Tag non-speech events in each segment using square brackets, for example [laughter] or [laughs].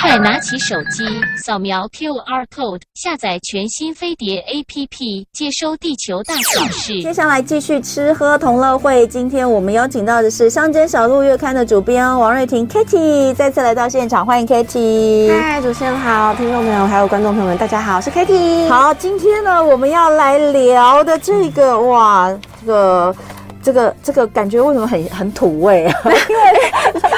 快拿起手机，扫描 QR code，下载全新飞碟 APP，接收地球大小事。接下来继续吃喝同乐会。今天我们邀请到的是《乡间小路月刊》的主编王瑞婷 Kitty，再次来到现场，欢迎 Kitty。嗨，主持人好，听众朋友还有观众朋友们，大家好，我是 Kitty。好，今天呢，我们要来聊的这个，哇，这个。这个这个感觉为什么很很土味啊？因 [laughs] 为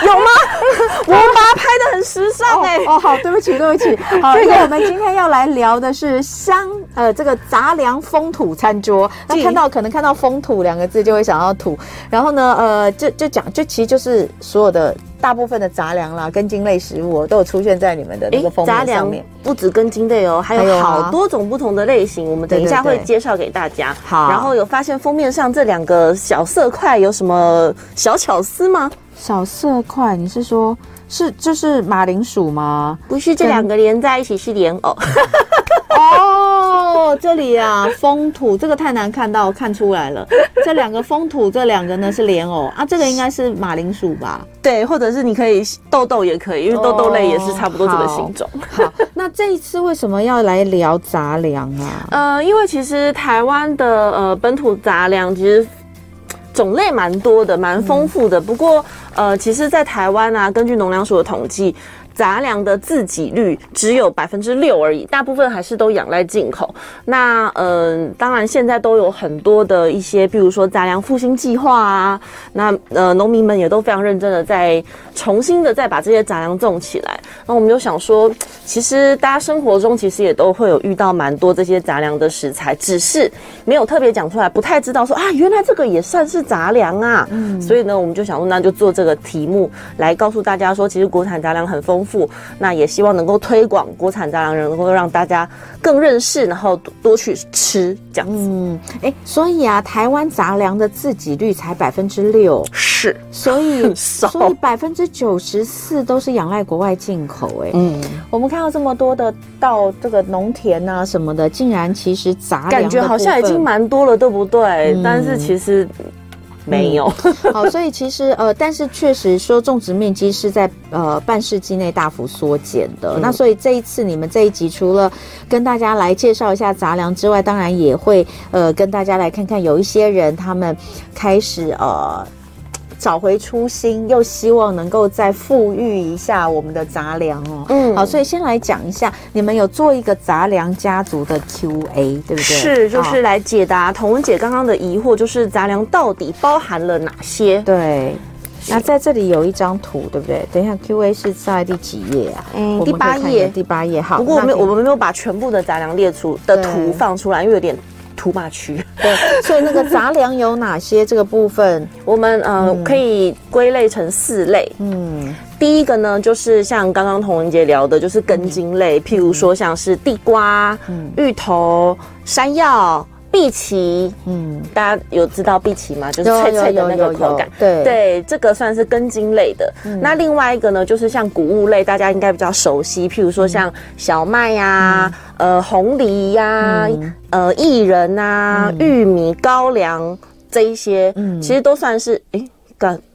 有吗？[laughs] 我们把它拍的很时尚哎、欸！哦，好，对不起，对不起。[laughs] 好，这个我们今天要来聊的是香呃这个杂粮风土餐桌。那看到可能看到“风土”两个字就会想到土，然后呢呃就就讲就其实就是所有的。大部分的杂粮啦，根茎类食物都有出现在你们的那个封面上面。不止根茎类哦，还有好多种不同的类型。我们等一下会介绍给大家。好，然后有发现封面上这两个小色块有什么小巧思吗？小色块，你是说是就是马铃薯吗？不是，这两个连在一起是莲藕。[laughs] 哦，这里啊，风土这个太难看到，看出来了。[laughs] 这两个风土，这两个呢是莲藕啊，这个应该是马铃薯吧？对，或者是你可以豆豆也可以，因为豆豆类也是差不多这个形状。好，好，那这一次为什么要来聊杂粮啊？[laughs] 呃，因为其实台湾的呃本土杂粮其实种类蛮多的，蛮丰富的。嗯、不过呃，其实，在台湾啊，根据农粮署的统计。杂粮的自给率只有百分之六而已，大部分还是都仰赖进口。那嗯、当然现在都有很多的一些，比如说杂粮复兴计划啊，那呃农民们也都非常认真的在重新的再把这些杂粮种起来。那我们就想说，其实大家生活中其实也都会有遇到蛮多这些杂粮的食材，只是没有特别讲出来，不太知道说啊，原来这个也算是杂粮啊。嗯，所以呢，我们就想说，那就做这个题目来告诉大家说，其实国产杂粮很丰富。那也希望能够推广国产杂粮，能够让大家更认识，然后多去吃这样子。嗯，哎，所以啊，台湾杂粮的自给率才百分之六，是，所以 [laughs] 所以百分之九十四都是仰赖国外进口。哎，嗯，我们看到这么多的到这个农田啊什么的，竟然其实杂粮感觉好像已经蛮多了，对不对？嗯，但是其实。没有、嗯，好，所以其实呃，但是确实说种植面积是在呃半世纪内大幅缩减的。嗯、那所以这一次你们这一集除了跟大家来介绍一下杂粮之外，当然也会呃跟大家来看看有一些人他们开始呃。找回初心，又希望能够再富裕一下我们的杂粮哦。嗯，好，所以先来讲一下，你们有做一个杂粮家族的 Q&A，对不对？是，就是来解答童文姐刚刚的疑惑，就是杂粮到底包含了哪些？对，那在这里有一张图，对不对？等一下，Q&A 是在第几页啊？嗯，第八页，第八页。好，不过我们我们没有把全部的杂粮列出的图放出来，因为有点。土马区，对，所以那个杂粮有哪些？这个部分 [laughs] 我们呃、嗯、可以归类成四类。嗯，第一个呢，就是像刚刚童文杰聊的，就是根茎类，嗯、譬如说像是地瓜、嗯、芋头、山药。荸荠，嗯，大家有知道碧琪吗？就是脆脆的那个口感，对。对，这个算是根茎类的。嗯、那另外一个呢，就是像谷物类，大家应该比较熟悉，譬如说像小麦呀、啊、嗯、呃红梨呀、啊、嗯、呃薏仁啊、嗯、玉米、高粱这一些，嗯，其实都算是诶。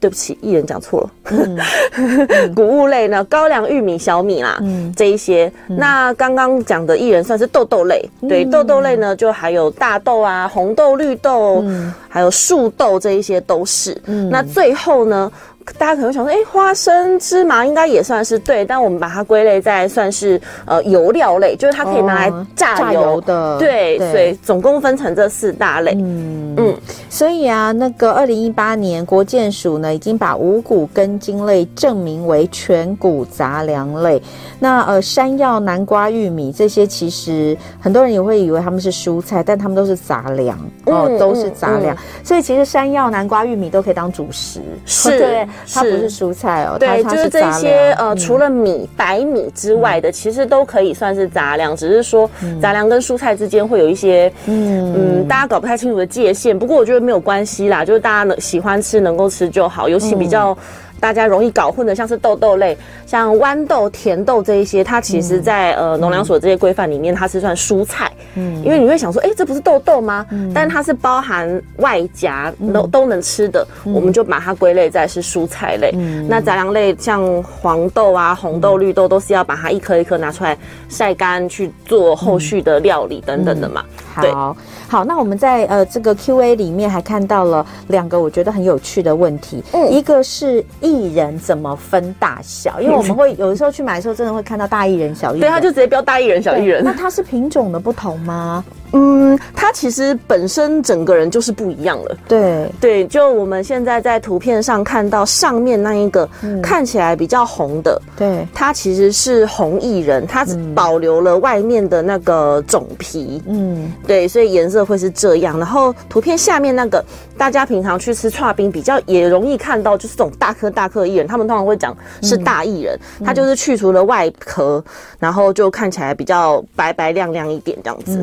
对不起，艺人讲错了。嗯，[laughs] 谷物类呢，高粱、玉米、小米啦，嗯，这一些。嗯、那刚刚讲的艺人算是豆豆类，嗯、对，豆豆类呢，就还有大豆啊、红豆、绿豆，嗯、还有树豆这一些都是。嗯，那最后呢？大家可能想说，哎、欸，花生、芝麻应该也算是对，但我们把它归类在算是呃油料类，就是它可以拿来榨油，的。对，对，所以总共分成这四大类。嗯嗯，所以啊，那个二零一八年国健署呢已经把五谷根茎类证明为全谷杂粮类。那呃，山药、南瓜、玉米这些，其实很多人也会以为他们是蔬菜，但他们都是杂粮哦，嗯、都是杂粮。嗯嗯、所以其实山药、南瓜、玉米都可以当主食，是。[laughs] 对它不是蔬菜哦，对，就是这些呃，除了米、白米之外的，其实都可以算是杂粮，只是说杂粮跟蔬菜之间会有一些嗯。嗯，大家搞不太清楚的界限。不过我觉得没有关系啦，就是大家能喜欢吃，能够吃就好。尤其比较大家容易搞混的，像是豆豆类，像豌豆、甜豆这一些，它其实在，嗯、呃农粮所这些规范里面，它是算蔬菜。嗯，因为你会想说，哎、欸，这不是豆豆吗？嗯，但它是包含外夹都都能吃的，嗯、我们就把它归类在是蔬菜类。嗯，那杂粮类像黄豆啊、红豆、绿豆，都是要把它一颗一颗拿出来晒干去做后续的料理等等的嘛。嗯、对。好好，那我们在呃这个 Q&A 里面还看到了两个我觉得很有趣的问题，嗯，一个是薏仁怎么分大小？因为我们会有的时候去买的时候，真的会看到大艺人、小艺人，对，他就直接标大艺人、小艺人。那它是品种的不同吗？嗯，它其实本身整个人就是不一样了。对对，就我们现在在图片上看到上面那一个看起来比较红的，对，它其实是红薏仁，它只保留了外面的那个种皮。嗯，对，所以颜色会是这样。然后图片下面那个，大家平常去吃串冰比较也容易看到，就是这种大颗大颗薏仁，他们通常会讲是大薏仁，它就是去除了外壳，然后就看起来比较白白亮亮一点这样子。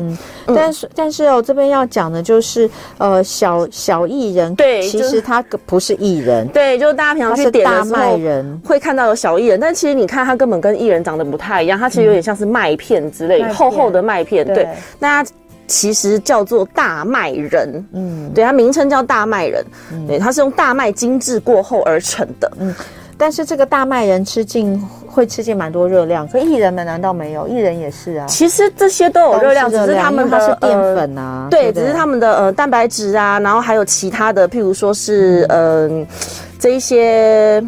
嗯。但是，但是哦，这边要讲的就是，呃，小小艺人，对，其实他不是艺人，对，就是大家平常去点大麦人。会看到有小艺人，但其实你看他根本跟艺人长得不太一样，他其实有点像是麦片之类，嗯、厚厚的麦片，对，对，那它其实叫做大麦仁，嗯，对，它名称叫大麦仁，嗯、对，它是用大麦精制过后而成的，嗯。但是这个大麦仁吃进会吃进蛮多热量，可艺人们难道没有？艺人也是啊。其实这些都有热量，只是他们的是淀粉啊。对，只是他们的呃蛋白质啊，然后还有其他的，譬如说是嗯、呃、这一些。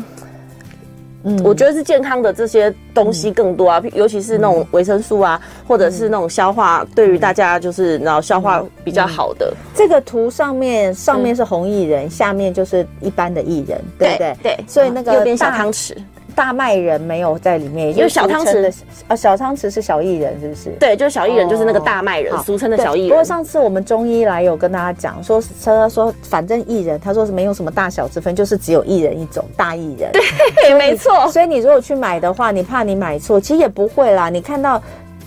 嗯，我觉得是健康的这些东西更多啊，尤其是那种维生素啊，或者是那种消化，对于大家就是然后消化比较好的。这个图上面上面是红薏仁，下面就是一般的薏仁，对不对？对，所以那个右边小汤匙。大麦人没有在里面，因为小汤匙的啊，小汤匙是小薏仁，是不是？对，就是小薏仁，就是那个大麦仁，俗称的小薏仁。不过上次我们中医来有跟大家讲说，他说反正薏仁，他说是没有什么大小之分，就是只有薏仁一种大薏仁。对，没错。所以你如果去买的话，你怕你买错，其实也不会啦。你看到。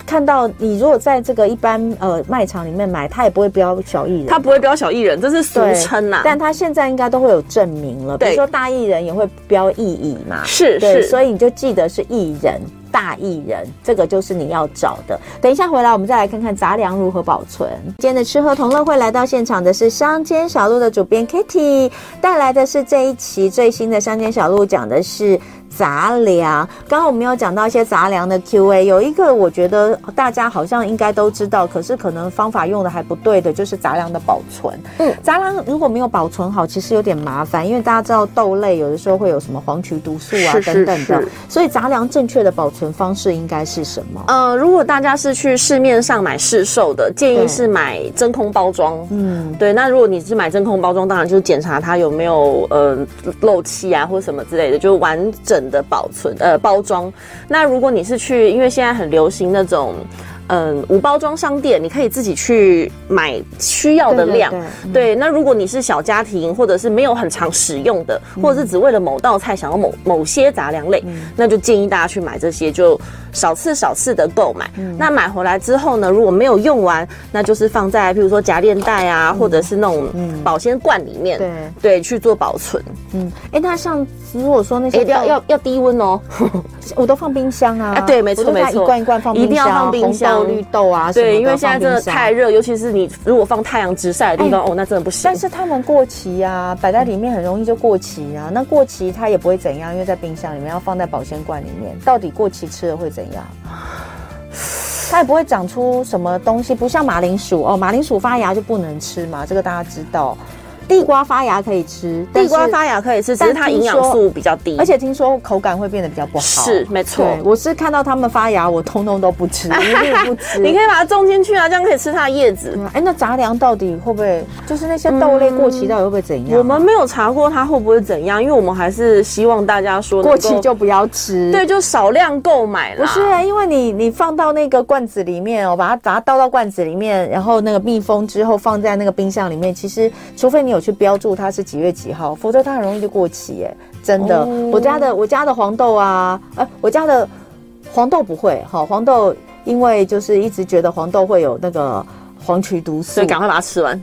看到你如果在这个一般呃卖场里面买，它也不会标小艺人，它不会标小艺人，这是俗称呐。但它现在应该都会有证明了，比如说大艺人也会标薏苡嘛，是是，所以你就记得是艺人。大艺人，这个就是你要找的。等一下回来，我们再来看看杂粮如何保存。今天的吃喝同乐会来到现场的是乡间小路的主编 Kitty，带来的是这一期最新的乡间小路，讲的是杂粮。刚刚我们有讲到一些杂粮的 QA，有一个我觉得大家好像应该都知道，可是可能方法用的还不对的，就是杂粮的保存。嗯，杂粮如果没有保存好，其实有点麻烦，因为大家知道豆类有的时候会有什么黄曲毒素啊等等的，所以杂粮正确的保存方式应该是什么？呃，如果大家是去市面上买市售的，建议是买真空包装。嗯，对。那如果你是买真空包装，当然就是检查它有没有呃漏气啊或者什么之类的，就完整的保存呃包装。那如果你是去，因为现在很流行那种。嗯，无包装商店，你可以自己去买需要的量。对，对，对，对，那如果你是小家庭，或者是没有很常使用的，或者是只为了某道菜想要某某些杂粮类，嗯，那就建议大家去买这些，就少次少次的购买。嗯，那买回来之后呢，如果没有用完，那就是放在譬如说夹链袋啊，嗯，或者是那种保鲜罐里面，对对，去做保存。嗯，哎，那像如果说那些要要要低温哦，[laughs] 我都放冰箱啊。啊，对，没错没错，一罐一罐放冰箱，一定要放冰箱。绿豆啊，对，因为现在真的太热，尤其是你如果放太阳直晒的地方，哦，那真的不行。但是它们过期啊，摆在里面很容易就过期啊。那过期它也不会怎样，因为在冰箱里面要放在保鲜罐里面，到底过期吃了会怎样？它也不会长出什么东西，不像马铃薯哦，马铃薯发芽就不能吃嘛，这个大家知道。地瓜发芽可以吃，地瓜发芽可以吃，但是它营养素比较低，而且听说口感会变得比较不好。是，没错。我是看到他们发芽，我通通都不吃，[laughs] 一律不吃。你可以把它种进去啊，这样可以吃它的叶子。哎、嗯欸，那杂粮到底会不会，就是那些豆类过期到底会不会怎样？嗯、我们没有查过它会不会怎样，因为我们还是希望大家说过期就不要吃，对，就少量购买。不是啊，因为你你放到那个罐子里面哦，把它把它倒到罐子里面，然后那个密封之后放在那个冰箱里面，其实除非你有去标注它是。几月几号？否则它很容易就过期耶！真的，哦、我家的我家的黄豆啊，呃，我家的黄豆不会哈，黄豆因为就是一直觉得黄豆会有那个黄曲毒素，所以赶快把它吃完。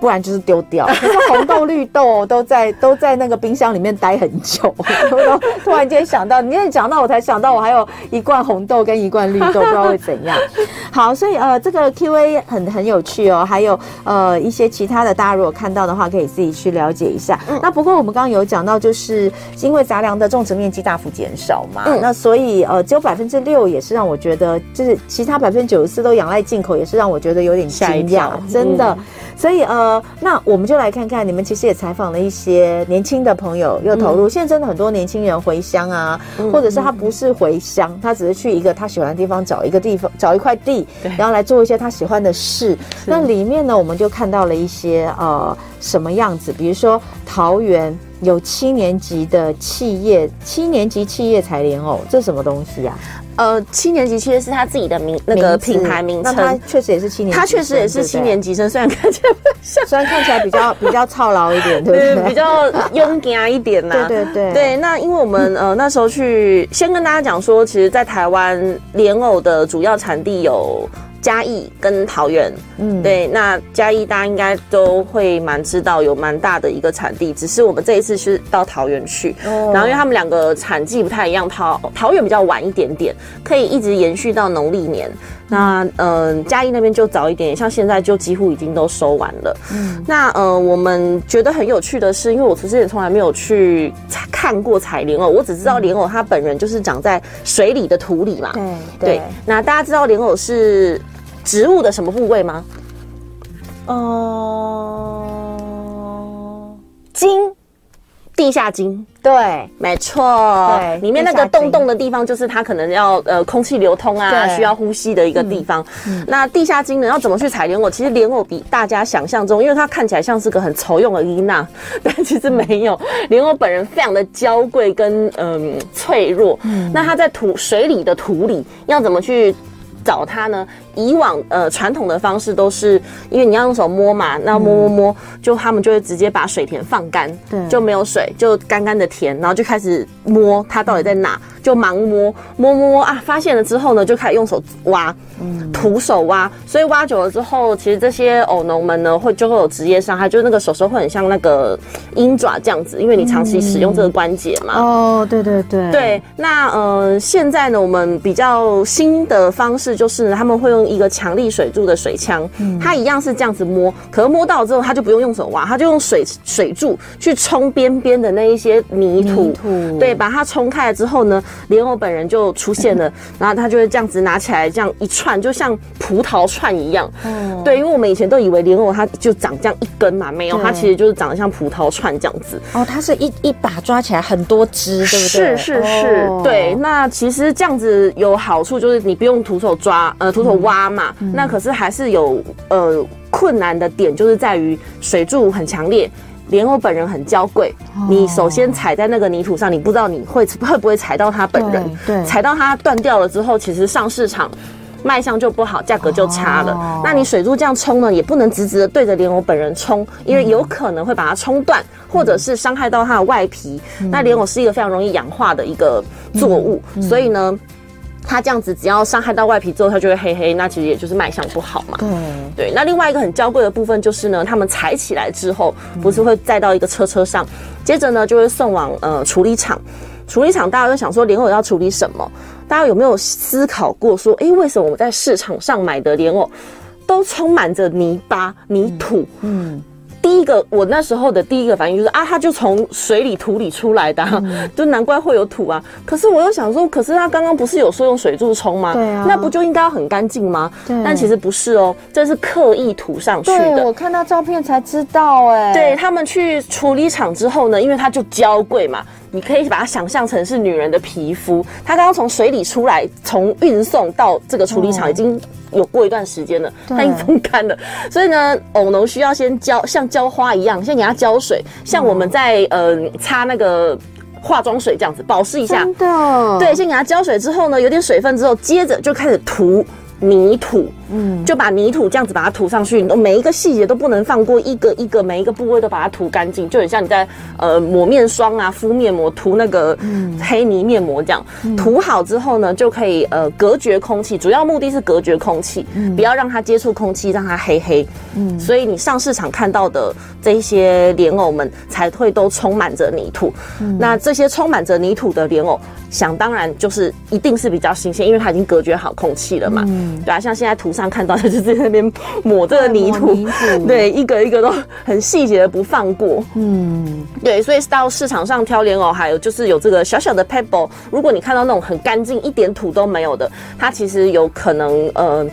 不然就是丢掉。[laughs] 可是红豆、绿豆都在都在那个冰箱里面待很久。我 [laughs] 突然间想到，你也讲到，我才想到我还有一罐红豆跟一罐绿豆，不知道会怎样。[laughs] 好，所以呃，这个 Q&A 很很有趣哦。还有呃一些其他的，大家如果看到的话，可以自己去了解一下。嗯、那不过我们刚刚有讲到，就是因为杂粮的种植面积大幅减少嘛，嗯、那所以呃只有百分之六，也是让我觉得，就是其他百分之九十四都仰赖进口，也是让我觉得有点惊讶，真的。嗯所以呃，那我们就来看看，你们其实也采访了一些年轻的朋友，又投入。嗯、现在真的很多年轻人回乡啊，嗯、或者是他不是回乡，嗯、他只是去一个他喜欢的地方，找一个地方，找一块地，然后来做一些他喜欢的事。那里面呢，我们就看到了一些呃什么样子，比如说桃园有七年级的企业，七年级企业采莲藕，这是什么东西呀、啊？呃，七年级其实是他自己的名那个品牌名称，他确实也是七年级，他确实也是七年级生，虽然看起来像，虽然看起来比较 [laughs] 比较操劳一点，对不对？對比较勇敢一点呐、啊。对对对。对，那因为我们呃那时候去，先跟大家讲说，其实，在台湾莲藕的主要产地有。嘉义跟桃园，嗯，对，那嘉义大家应该都会蛮知道，有蛮大的一个产地，只是我们这一次是到桃园去，哦，然后因为他们两个产季不太一样，桃桃园比较晚一点点，可以一直延续到农历年，那嗯，嘉义那边就早一点，像现在就几乎已经都收完了，嗯，那呃，我们觉得很有趣的是，因为我其实也从来没有去看过采莲藕，我只知道莲藕它本人就是长在水里的土里嘛，对对，对，那大家知道莲藕是。植物的什么部位吗？呃，茎，地下茎，对，没错，对，里面那个洞洞的地方就是它可能要呃空气流通啊，需要呼吸的一个地方。嗯嗯、那地下茎呢，要怎么去采莲藕？其实莲藕比大家想象中，因为它看起来像是个很愁用的伊娜，[laughs] 但其实没有，莲藕本人非常的娇贵跟嗯、呃、脆弱。嗯、那它在土水里的土里要怎么去找它呢？以往呃传统的方式都是因为你要用手摸嘛，那摸摸摸，就他们就会直接把水田放干，对，就没有水，就干干的田，然后就开始摸它到底在哪，就盲摸摸摸摸啊，发现了之后呢，就开始用手挖，嗯，徒手挖，所以挖久了之后，其实这些藕农们呢会就会有职业伤害，就那个手手会很像那个鹰爪这样子，因为你长期使用这个关节嘛。哦，对对对，对，那呃现在呢，我们比较新的方式就是呢，他们会用。一个强力水柱的水枪，它一样是这样子摸，可是摸到之后，它就不用用手挖，它就用水水柱去冲边边的那一些泥土，对，把它冲开了之后呢，莲藕本人就出现了，[laughs] 然后他就会这样子拿起来，这样一串，就像葡萄串一样。哦，对，因为我们以前都以为莲藕它就长这样一根嘛，没有，它其实就是长得像葡萄串这样子。哦，它是一一把抓起来很多枝，对不对？是是是，哦、对。那其实这样子有好处，就是你不用徒手抓，呃，徒手挖。挖嘛，那可是还是有呃困难的点，就是在于水柱很强烈，莲藕本人很娇贵。哦、你首先踩在那个泥土上，你不知道你会会不会踩到它本人。对，踩到它断掉了之后，其实上市场卖相就不好，价格就差了。哦、那你水柱这样冲呢，也不能直直的对着莲藕本人冲，因为有可能会把它冲断，或者是伤害到它的外皮。嗯、那莲藕是一个非常容易氧化的一个作物，所以呢。它这样子，只要伤害到外皮之后，它就会黑黑，那其实也就是卖相不好嘛。对对，那另外一个很娇贵的部分就是呢，他们采起来之后，不是会载到一个车车上，嗯、接着呢就会送往呃处理厂。处理厂大家都想说莲藕要处理什么？大家有没有思考过说，诶，为什么我们在市场上买的莲藕都充满着泥巴、泥土？嗯。嗯第一个，我那时候的第一个反应就是啊，它就从水里土里出来的，啊，嗯、[laughs] 就难怪会有土啊。可是我又想说，可是它刚刚不是有说用水柱冲吗？对啊，那不就应该要很干净吗？对，但其实不是哦，这是刻意涂上去的。我看到照片才知道，哎，对他们去处理厂之后呢，因为它就娇贵嘛。你可以把它想象成是女人的皮肤，它刚刚从水里出来，从运送到这个处理厂已经有过一段时间了，哦、它已经风干了。所以呢，藕农需要先浇，像浇花一样，先给它浇水，像我们在呃擦那个化妆水这样子保湿一下。真的。对，先给它浇水之后呢，有点水分之后，接着就开始涂泥土，嗯，就把泥土这样子把它涂上去，你每一个细节都不能放过，一个一个每一个部位都把它涂干净，就很像你在呃抹面霜啊、敷面膜、涂那个黑泥面膜这样。嗯、涂好之后呢，就可以呃隔绝空气，主要目的是隔绝空气，嗯、不要让它接触空气，让它黑黑。嗯，所以你上市场看到的这一些莲藕们才会都充满着泥土。嗯、那这些充满着泥土的莲藕，想当然就是一定是比较新鲜，因为它已经隔绝好空气了嘛。嗯对啊，像现在图上看到的，就是在那边抹这个泥土，泥土 [laughs] 对，一个一个都很细节的不放过。嗯，对，所以到市场上挑莲藕，还有就是有这个小小的 pebble。如果你看到那种很干净、一点土都没有的，它其实有可能呃。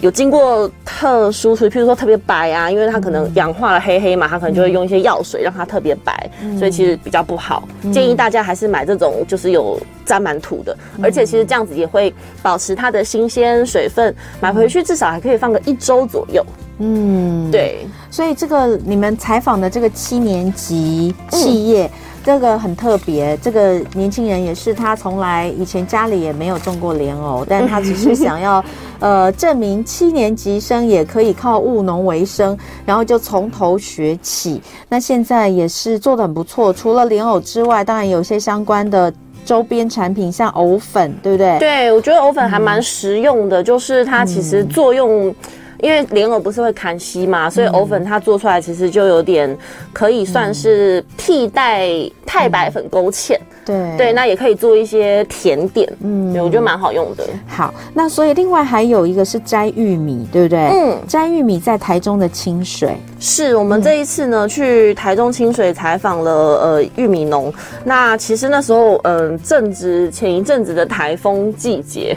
有经过特殊处理，譬如说特别白啊，因为它可能氧化了黑黑嘛，它可能就会用一些药水让它特别白，嗯、所以其实比较不好。嗯、建议大家还是买这种就是有沾满土的，嗯、而且其实这样子也会保持它的新鲜水分，买回去至少还可以放个一周左右。嗯，对。所以这个你们采访的这个七年级企业。嗯这个很特别，这个年轻人也是，他从来以前家里也没有种过莲藕，但他只是想要，[laughs] 呃，证明七年级生也可以靠务农为生，然后就从头学起。那现在也是做的很不错，除了莲藕之外，当然有些相关的周边产品，像藕粉，对不对？对，我觉得藕粉还蛮实用的，嗯、就是它其实作用。因为莲藕不是会砍稀嘛，所以藕粉它做出来其实就有点可以算是替代太白粉勾芡。对对，那也可以做一些甜点，嗯，对，我觉得蛮好用的。好，那所以另外还有一个是摘玉米，对不对？嗯，摘玉米在台中的清水，是我们这一次呢、嗯、去台中清水采访了呃玉米农。那其实那时候嗯、呃、正值前一阵子的台风季节，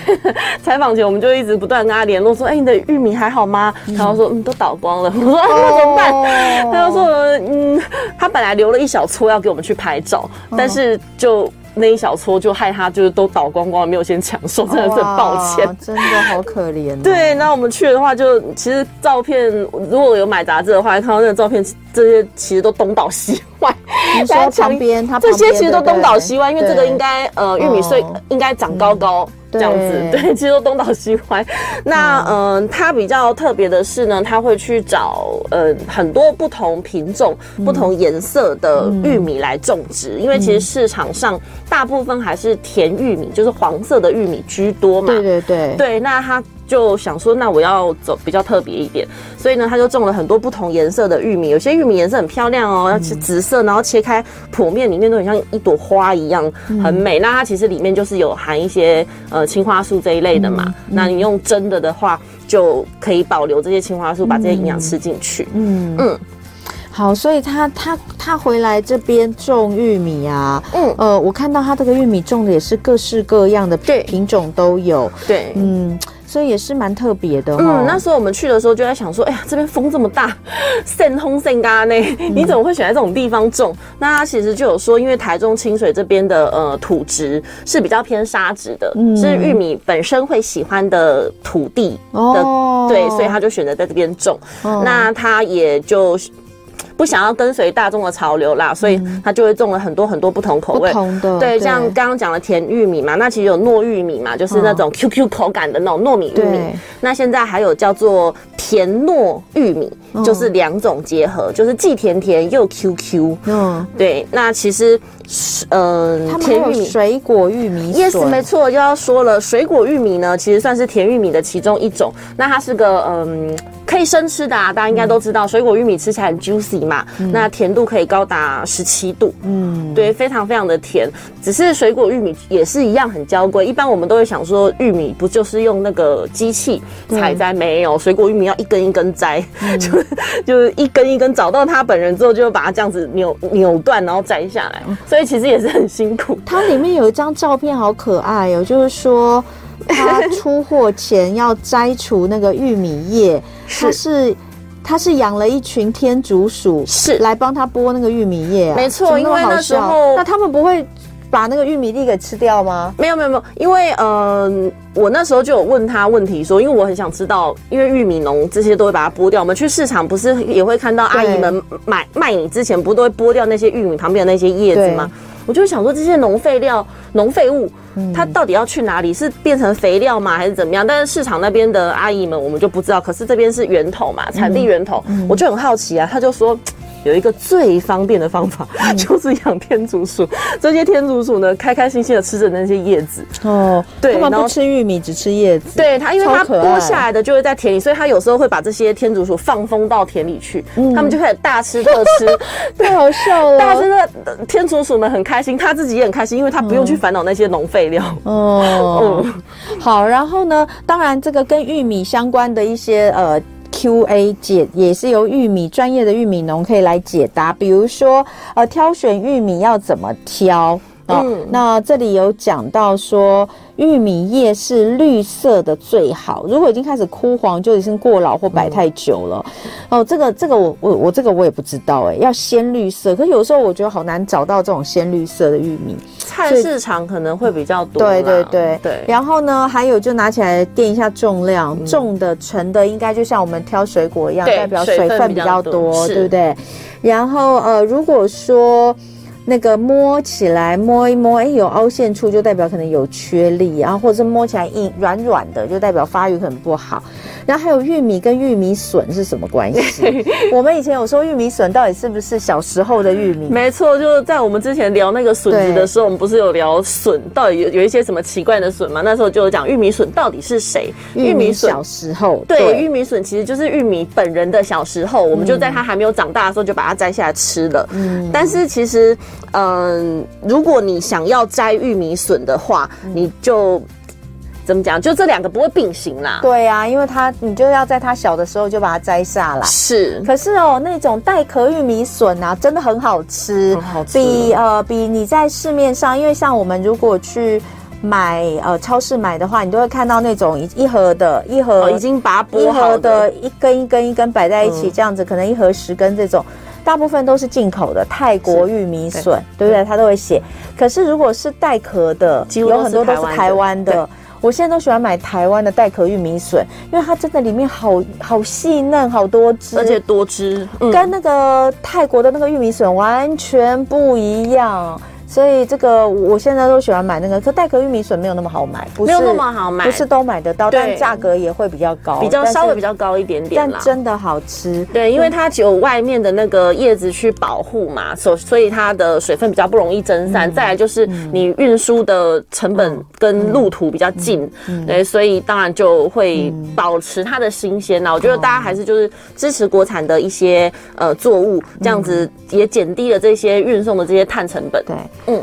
[laughs] 采访、嗯、前我们就一直不断跟他联络说，哎、欸，你的玉米还好吗？然后说嗯都倒光了。[laughs] 我说、啊、那怎么办？哦、他就说嗯，他本来留了一小撮要给我们去拍照，哦、但是。就那一小撮，就害他就是都倒光光，没有先抢手，真的是很抱歉，真的好可怜、哦。对，那我们去的话，就其实照片如果有买杂志的话，看到那个照片，这些其实都东倒西歪。你说旁边，它这些其实都东倒西歪，因为这个应该呃玉米穗应该长高高。嗯这样子，对，其实都东倒西歪。那嗯，它、呃、比较特别的是呢，它会去找呃很多不同品种、嗯、不同颜色的玉米来种植，嗯、因为其实市场上大部分还是甜玉米，就是黄色的玉米居多嘛。对对对，对，那它。就想说，那我要走比较特别一点，所以呢，他就种了很多不同颜色的玉米。有些玉米颜色很漂亮哦，要是紫色，然后切开剖面里面都很像一朵花一样，很美。那它其实里面就是有含一些呃青花素这一类的嘛。那你用蒸的的话，就可以保留这些青花素，把这些营养吃进去。嗯嗯，好，所以他他他回来这边种玉米啊，嗯呃，我看到他这个玉米种的也是各式各样的对品种都有。对，嗯。所以也是蛮特别的。嗯，那时候我们去的时候就在想说，哎呀，这边风这么大，扇风扇嘎呢，你怎么会选在这种地方种？嗯、那他其实就有说，因为台中清水这边的呃土质是比较偏沙质的，嗯、是玉米本身会喜欢的土地的，哦、对，所以他就选择在这边种。哦、那他也就。不想要跟随大众的潮流啦，所以他就会种了很多很多不同口味。不同的对，像刚刚讲的甜玉米嘛，那其实有糯玉米嘛，就是那种 QQ 口感的那种糯米玉米。那现在还有叫做甜糯玉米，就是两种结合，就是既甜甜又 QQ。嗯，对。那其实，嗯，甜玉米、水果玉米，yes，没错，就要说了，水果玉米呢，其实算是甜玉米的其中一种。那它是个嗯。可以生吃的啊，大家应该都知道，水果玉米吃起来很 juicy 嘛，嗯、那甜度可以高达十七度，嗯，对，非常非常的甜。只是水果玉米也是一样很娇贵，一般我们都会想说，玉米不就是用那个机器采摘？没有，水果玉米要一根一根摘，嗯、[laughs] 就 [laughs] 就是一根一根找到他本人之后，就把它这样子扭扭断，然后摘下来，所以其实也是很辛苦。它里面有一张照片，好可爱哦，就是说。他出货前要摘除那个玉米叶，他是他是养了一群天竺鼠，是来帮他剥那个玉米叶啊。没错，因为那时候那他们不会把那个玉米粒给吃掉吗？没有没有没有，因为嗯、呃，我那时候就有问他问题说，因为我很想知道，因为玉米农这些都会把它剥掉。我们去市场不是也会看到阿姨们买卖你之前不都会剥掉那些玉米旁边的那些叶子吗？我就想说这些农废料、农废物，它到底要去哪里？是变成肥料吗？还是怎么样？但是市场那边的阿姨们，我们就不知道。可是这边是源头嘛，产地源头，我就很好奇啊。他就说。[tsk] 有一个最方便的方法，嗯、就是养天竺鼠。这些天竺鼠呢，开开心心的吃着那些叶子。哦，对，他们不吃玉米，只吃叶子。对，它，因为它剥下来的就会在田里，所以它有时候会把这些天竺鼠放风到田里去，嗯、他们就开始大吃特吃，[laughs] 太好笑了。大吃的天竺鼠们很开心，他自己也很开心，因为他不用去烦恼那些农废料。哦，嗯、[laughs] 好，然后呢，当然这个跟玉米相关的一些呃。Q&A 解也是由玉米专业的玉米农可以来解答，比如说呃，挑选玉米要怎么挑？哦、嗯，那这里有讲到说。玉米叶是绿色的最好，如果已经开始枯黄，就已经过老或摆太久了。嗯、哦，这个这个我我我这个我也不知道哎，要鲜绿色，可是有时候我觉得好难找到这种鲜绿色的玉米，菜市场可能会比较多。对对对对。然后呢，还有就拿起来垫一下重量，嗯、重的沉的应该就像我们挑水果一样，代表水分比较多，对不对？然后呃，如果说。那个摸起来摸一摸，哎，有凹陷处就代表可能有缺力，然后或者是摸起来硬软软的，就代表发育很不好。然后还有玉米跟玉米笋是什么关系？[laughs] 我们以前有说玉米笋到底是不是小时候的玉米？没错，就是在我们之前聊那个笋子的时候，我们不是有聊笋到底有有一些什么奇怪的笋吗？那时候就有讲玉米笋到底是谁？玉米小时候，对，对玉米笋其实就是玉米本人的小时候，我们就在它还没有长大的时候就把它摘下来吃了。嗯，但是其实。嗯，如果你想要摘玉米笋的话，嗯、你就怎么讲？就这两个不会并行啦。对啊，因为它你就要在它小的时候就把它摘下来。是，可是哦，那种带壳玉米笋啊，真的很好吃，很好吃。比呃比你在市面上，因为像我们如果去买呃超市买的话，你都会看到那种一盒的一盒、哦、已经把它剥好的一根一根一根摆在一起，嗯、这样子可能一盒十根这种。大部分都是进口的泰国玉米笋，对，不对？它都会写。可是如果是带壳的，有很多都是台湾的。我现在都喜欢买台湾的带壳玉米笋，因为它真的里面好好细嫩，好多汁，而且多汁，嗯、跟那个泰国的那个玉米笋完全不一样。所以这个我现在都喜欢买那个，可带壳玉米笋没有那么好买，不是没有那么好买，不是都买得到，但价格也会比较高，比较稍微比较高一点点，但真的好吃。对，因为它只有外面的那个叶子去保护嘛，所所以它的水分比较不容易蒸散。嗯、再来就是你运输的成本跟路途比较近，对，所以当然就会保持它的新鲜啦。我觉得大家还是就是支持国产的一些呃作物，这样子也减低了这些运送的这些碳成本。对。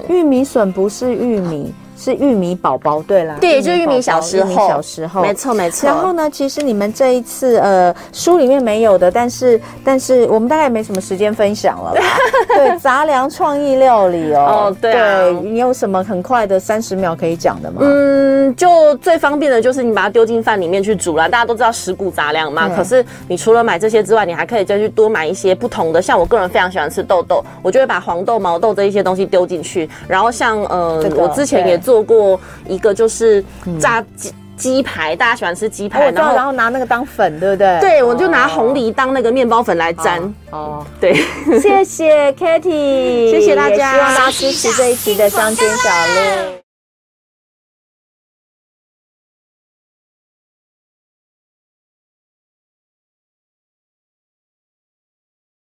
玉米笋不是玉米。是玉米宝宝，对啦，对，就是玉米小时候，小时候，没错没错。然后呢，其实你们这一次呃书里面没有的，但是但是我们大概也没什么时间分享了吧？[laughs] 对，杂粮创意料理哦，哦对啊，对，你有什么很快的三十秒可以讲的吗？嗯，就最方便的就是你把它丢进饭里面去煮啦。大家都知道十谷杂粮嘛，嗯、可是你除了买这些之外，你还可以再去多买一些不同的。像我个人非常喜欢吃豆豆，我就会把黄豆、毛豆这一些东西丢进去。然后像呃，这个、我之前也。做过一个就是炸鸡鸡排，大家喜欢吃鸡排，然后然后拿那个当粉，对不对？对，我就拿红梨当那个面包粉来沾。哦，对，谢谢 Kitty，谢谢大家，希望大家支持这一期的乡间小路。